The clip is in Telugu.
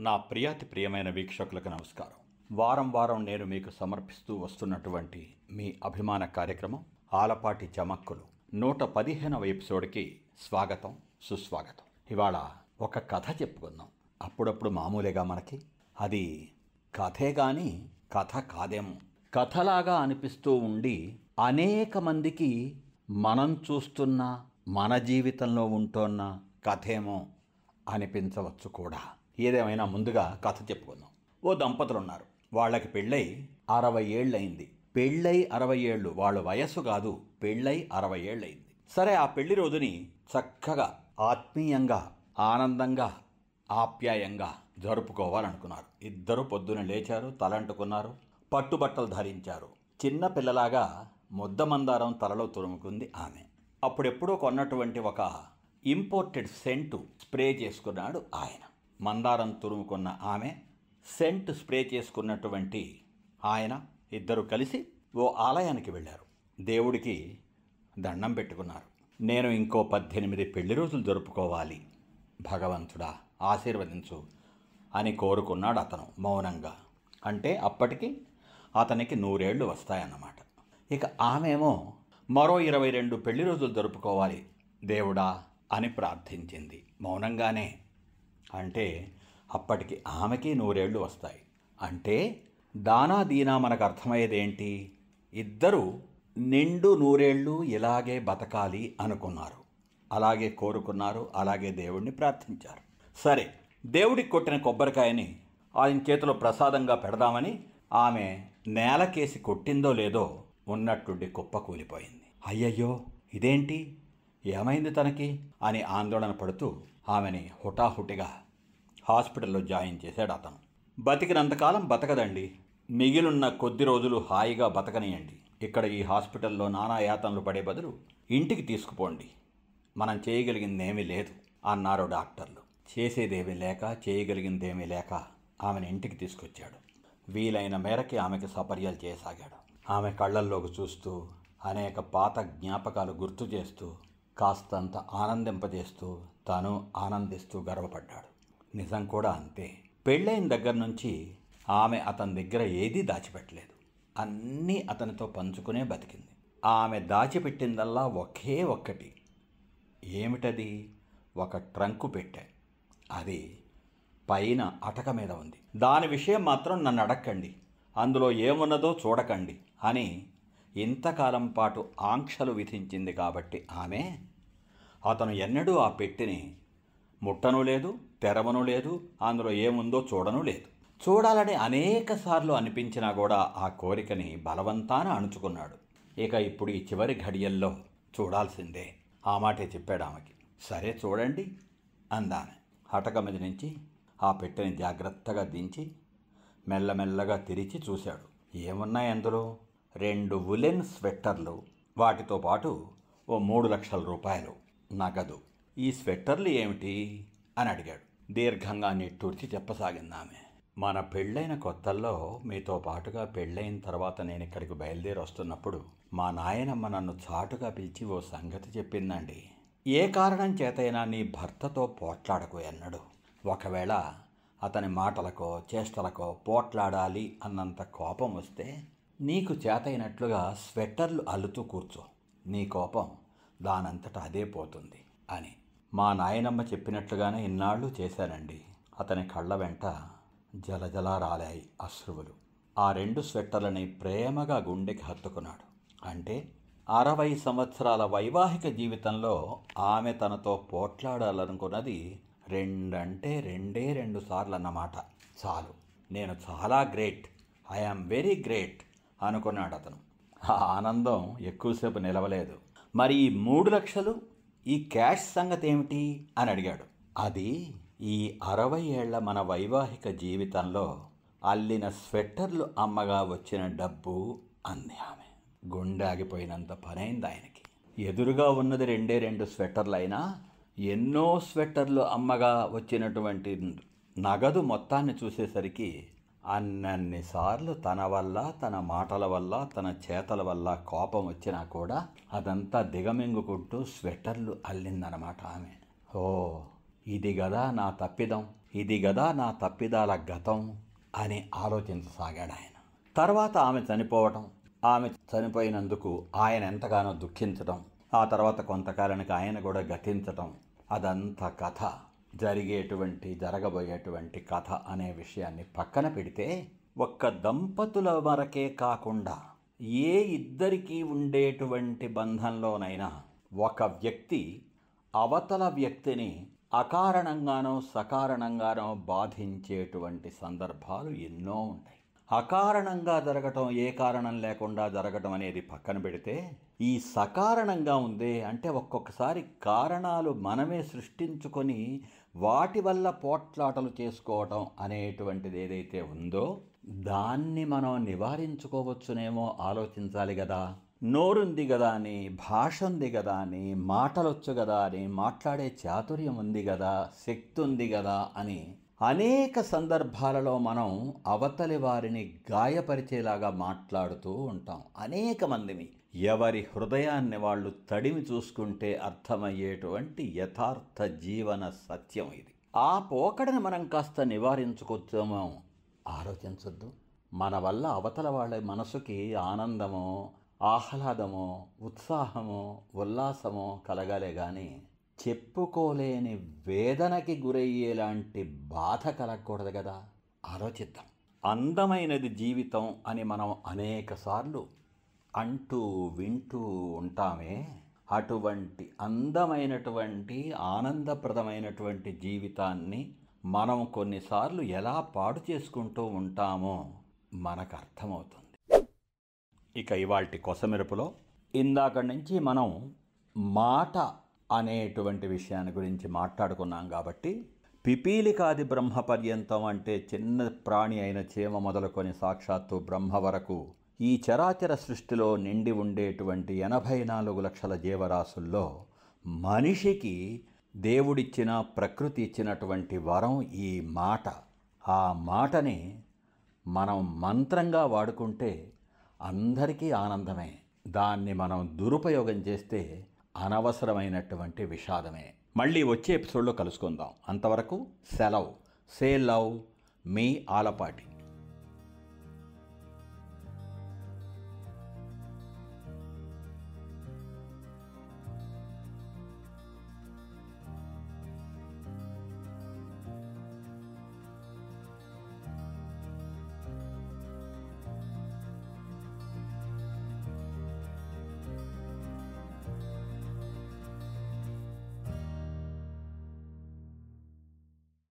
నా ప్రియాతి ప్రియమైన వీక్షకులకు నమస్కారం. వారం వారం నేను మీకు సమర్పిస్తూ వస్తున్నటువంటి మీ అభిమాన కార్యక్రమం ఆలపాటి చమక్కులు నూట పదిహేనవ ఎపిసోడ్కి స్వాగతం సుస్వాగతం. ఇవాళ ఒక కథ చెప్పుకుందాం. అప్పుడప్పుడు మామూలుగా మనకి. అది కథే కానీ కథ కాదేమో కథలాగా అనిపిస్తూ ఉండి అనేక మందికి మనం చూస్తున్న మన జీవితంలో ఉంటున్న కథేమో అనిపించవచ్చు కూడా. ఏదేమైనా ముందుగా కథ చెప్పుకుందాం. ఓ దంపతులు ఉన్నారు వాళ్ళకి పెళ్ళై అరవై ఏళ్ళయింది. పెళ్ళై అరవై ఏళ్ళు. వాళ్ళ వయస్సు కాదు పెళ్ళై అరవై ఏళ్ళయింది. సరే ఆ పెళ్ళి రోజుని చక్కగా ఆత్మీయంగా ఆనందంగా ఆప్యాయంగా జరుపుకోవాలనుకున్నారు. ఇద్దరు పొద్దున లేచారు తలంటుకున్నారు పట్టుబట్టలు ధరించారు. చిన్న పిల్లలాగా ముద్దమందారం తలలో తురుముకుంది ఆమె. అప్పుడెప్పుడో కొన్నటువంటి ఒక ఇంపోర్టెడ్ సెంటు స్ప్రే చేసుకున్నాడు ఆయన. మందారం తురుముకున్న ఆమె సెంట్ స్ప్రే చేసుకున్నటువంటి ఆయన ఇద్దరు కలిసి ఓ ఆలయానికి వెళ్ళారు. దేవుడికి దండం పెట్టుకున్నారు. నేను ఇంకో పద్దెనిమిది పెళ్ళి రోజులు జరుపుకోవాలి. భగవంతుడా ఆశీర్వదించు అని కోరుకున్నాడు అతను మౌనంగా. అంటే అప్పటికి అతనికి నూరేళ్ళు వస్తాయన్నమాట. ఇక ఆమెమో మరో ఇరవై రెండు పెళ్ళి రోజులు జరుపుకోవాలి దేవుడా అని ప్రార్థించింది. మౌనంగానే అంటే అప్పటికి ఆమెకి నూరేళ్ళు వస్తాయి. అంటే దానా దీనా మనకు అర్థమయ్యేదేంటి ఇద్దరు నిండు నూరేళ్ళు ఇలాగే బతకాలి అనుకున్నారు. అలాగే కోరుకున్నారు అలాగే దేవుణ్ణి ప్రార్థించారు. సరే దేవుడికి కొట్టిన కొబ్బరికాయని ఆయన చేతిలో ప్రసాదంగా పెడదామని ఆమె నేలకేసి కొట్టిందో లేదో ఉన్నట్టుండి కుప్ప కూలిపోయింది. అయ్యయ్యో ఇదేంటి? ఏమైంది తనకి? అని ఆందోళన పడుతూ ఆమెని హుటాహుటిగా హాస్పిటల్లో జాయిన్ చేశాడు అతను. బతికినంతకాలం బతకదండి. మిగిలిన కొద్ది రోజులు హాయిగా బతకనియండి. ఇక్కడ ఈ హాస్పిటల్లో నానా యాతనలు పడే బదులు ఇంటికి తీసుకుపోండి. మనం చేయగలిగిందేమీ లేదు అన్నారు డాక్టర్లు. చేసేదేమీ లేక చేయగలిగిందేమీ లేక ఆమెను ఇంటికి తీసుకొచ్చాడు. వీలైన మేరకి ఆమెకి సపర్యాలు చేయసాగాడు. ఆమె కళ్ళల్లోకి చూస్తూ అనేక పాత జ్ఞాపకాలు గుర్తు చేస్తూ కాస్తంత ఆనందింపజేస్తూ తాను ఆనందిస్తూ గర్వపడ్డాడు. నిజం కూడా అంతే. పెళ్ళైన దగ్గర నుంచి ఆమె అతని దగ్గర ఏదీ దాచిపెట్టలేదు. అన్నీ అతనితో పంచుకునే బతికింది. ఆమె దాచిపెట్టిందల్లా ఒకే ఒక్కటి. ఏమిటది? ఒక ట్రంకు పెట్టా. అది పైన అటక మీద ఉంది. దాని విషయం మాత్రం నన్ను అడక్కండి. అందులో ఏమున్నదో చూడకండి అని ఇంతకాలం పాటు ఆంక్షలు విధించింది కాబట్టి ఆమె అతను ఎన్నడూ ఆ పెట్టిని ముట్టను లేదు తెరవను లేదు అందులో ఏముందో చూడను లేదు. చూడాలని అనేక సార్లు అనిపించినా కూడా ఆ కోరికని బలవంతాన అణుచుకున్నాడు. ఇక ఇప్పుడు ఈ చివరి ఘడియల్లో చూడాల్సిందే. ఆ మాటే చెప్పాడు ఆమెకి. సరే చూడండి అందాను హటక మీద నుంచి ఆ పెట్టెని జాగ్రత్తగా దించి మెల్లమెల్లగా తెరిచి చూశాడు. ఏమున్నాయి అందులో? రెండు ఉలెన్ స్వెట్టర్లు. వాటితో పాటు ఓ మూడు లక్షల రూపాయలు. నగదు. ఈ స్వెట్టర్లు ఏమిటి? అని అడిగాడు. దీర్ఘంగా నిట్టూర్చి చెప్పసాగింది ఆమె మన పెళ్ళైన కొత్తల్లో మీతో పాటుగా పెళ్ళైన తర్వాత నేను ఇక్కడికి బయలుదేరి వస్తున్నప్పుడు మా నాయనమ్మ నన్ను చాటుగా పిలిచి ఓ సంగతి చెప్పిందండి. ఏ కారణం చేతైనా నీ భర్తతో పోట్లాడకు అన్నాడు. ఒకవేళ అతని మాటలకో చేష్టలకో పోట్లాడాలి అన్నంత కోపం వస్తే నీకు చేతైనట్లుగా స్వెట్టర్లు అల్లుతూ కూర్చో. నీ కోపం దానంతట అదే పోతుంది అని. మా నాయనమ్మ చెప్పినట్లుగానే ఇన్నాళ్ళు చేశానండి. అతని కళ్ళ వెంట జలజలా రాలాయి అశ్రువులు. ఆ రెండు స్వెట్టర్లని ప్రేమగా గుండెకి హత్తుకున్నాడు. అంటే అరవై సంవత్సరాల వైవాహిక జీవితంలో ఆమె తనతో పోట్లాడాలనుకున్నది రెండంటే రెండే రెండు సార్లు అన్నమాట చాలు. నేను చాలా గ్రేట్. ఐఆమ్ వెరీ గ్రేట్ అనుకున్నాడు అతను ఆ ఆనందం ఎక్కువసేపు నిలవలేదు. మరి ఈ మూడు లక్షలు ఈ క్యాష్ సంగతి ఏమిటి అని అడిగాడు. అది ఈ అరవై ఏళ్ళ మన వైవాహిక జీవితంలో అల్లిన స్వెట్టర్లు అమ్మగా వచ్చిన డబ్బు అంది ఆమె. గుండె ఆగిపోయినంత పనైంది ఆయనకి. ఎదురుగా ఉన్నది రెండే రెండు స్వెట్టర్లైనా ఎన్నో స్వెట్టర్లు అమ్మగా వచ్చినటువంటి నగదు మొత్తాన్ని చూసేసరికి అన్నన్నిసార్లు తన వల్ల తన మాటల వల్ల తన చేతల వల్ల కోపం వచ్చినా కూడా అదంతా దిగమింగుకుంటూ స్వెటర్లు అల్లిందనమాట ఆమె. ఓ ఇది గదా నా తప్పిదం ఇది గదా నా తప్పిదాల గతం అని ఆలోచించసాగాడు ఆయన. తర్వాత ఆమె చనిపోవటం ఆమె చనిపోయినందుకు ఆయన ఎంతగానో దుఃఖించటం ఆ తర్వాత కొంతకాలానికి ఆయన కూడా గతించటం అదంతా కథ. జరిగేటువంటి జరగబోయేటువంటి కథ అనే విషయాన్ని పక్కన పెడితే ఒక్క దంపతుల వరకే కాకుండా ఏ ఇద్దరికీ ఉండేటువంటి బంధంలోనైనా ఒక వ్యక్తి అవతల వ్యక్తిని అకారణంగానో సకారణంగానో బాధించేటువంటి సందర్భాలు ఎన్నో ఉంటాయి. అకారణంగా జరగటం ఏ కారణం లేకుండా జరగటం అనేది పక్కన పెడితే ఈ సకారణంగా ఉందే అంటే ఒక్కొక్కసారి కారణాలు మనమే సృష్టించుకొని వాటి వల్ల పోట్లాటలు చేసుకోవటం అనేటువంటిది ఏదైతే ఉందో దాన్ని మనం నివారించుకోవచ్చునేమో ఆలోచించాలి కదా నోరుంది కదా అని భాష ఉంది కదా అని మాటలొచ్చు కదా అని మాట్లాడే చాతుర్యం ఉంది కదా శక్తి ఉంది కదా అని అనేక సందర్భాలలో మనం అవతలి వారిని గాయపరిచేలాగా మాట్లాడుతూ ఉంటాం. అనేక మందిని. ఎవరి హృదయాన్ని వాళ్ళు తడిమి చూసుకుంటే అర్థమయ్యేటువంటి యథార్థ జీవన సత్యం ఇది. ఆ పోకడని మనం కాస్త నివారించుకొచ్చామో ఆలోచించొద్దు. మన వల్ల అవతల వాళ్ళ మనసుకి ఆనందమో ఆహ్లాదమో ఉత్సాహమో ఉల్లాసమో కలగాలే కానీ చెప్పుకోలేని వేదనకి గురయ్యేలాంటి బాధ కలగకూడదు కదా? ఆలోచిద్దాం. అందమైనది జీవితం అని మనం అనేకసార్లు అంటూ వింటూ ఉంటామే. అటువంటి అందమైనటువంటి ఆనందప్రదమైనటువంటి జీవితాన్ని మనం కొన్నిసార్లు ఎలా పాడు చేసుకుంటూ ఉంటామో మనకు అర్థమవుతుంది ఇక ఇవాటి కొసమెరుపులో ఇందాక నుంచి మనం మాట అనేటువంటి విషయాన్ని గురించి మాట్లాడుకున్నాం కాబట్టి పిపీలికాది బ్రహ్మ పర్యంతం అంటే చిన్న ప్రాణి అయిన చీమ మొదలుకొని సాక్షాత్తు బ్రహ్మ వరకు ఈ చరాచర సృష్టిలో నిండి ఉండేటువంటి ఎనభై నాలుగు లక్షల జీవరాశుల్లో మనిషికి దేవుడిచ్చిన ప్రకృతి ఇచ్చినటువంటి వరం ఈ మాట. ఆ మాటని మనం మంత్రంగా వాడుకుంటే అందరికీ ఆనందమే. దాన్ని మనం దురుపయోగం చేస్తే అనవసరమైనటువంటి విషాదమే. మళ్ళీ వచ్చే ఎపిసోడ్లో కలుసుకుందాం. అంతవరకు సెలవ్. సే లవ్ మీ ఆలపాటి.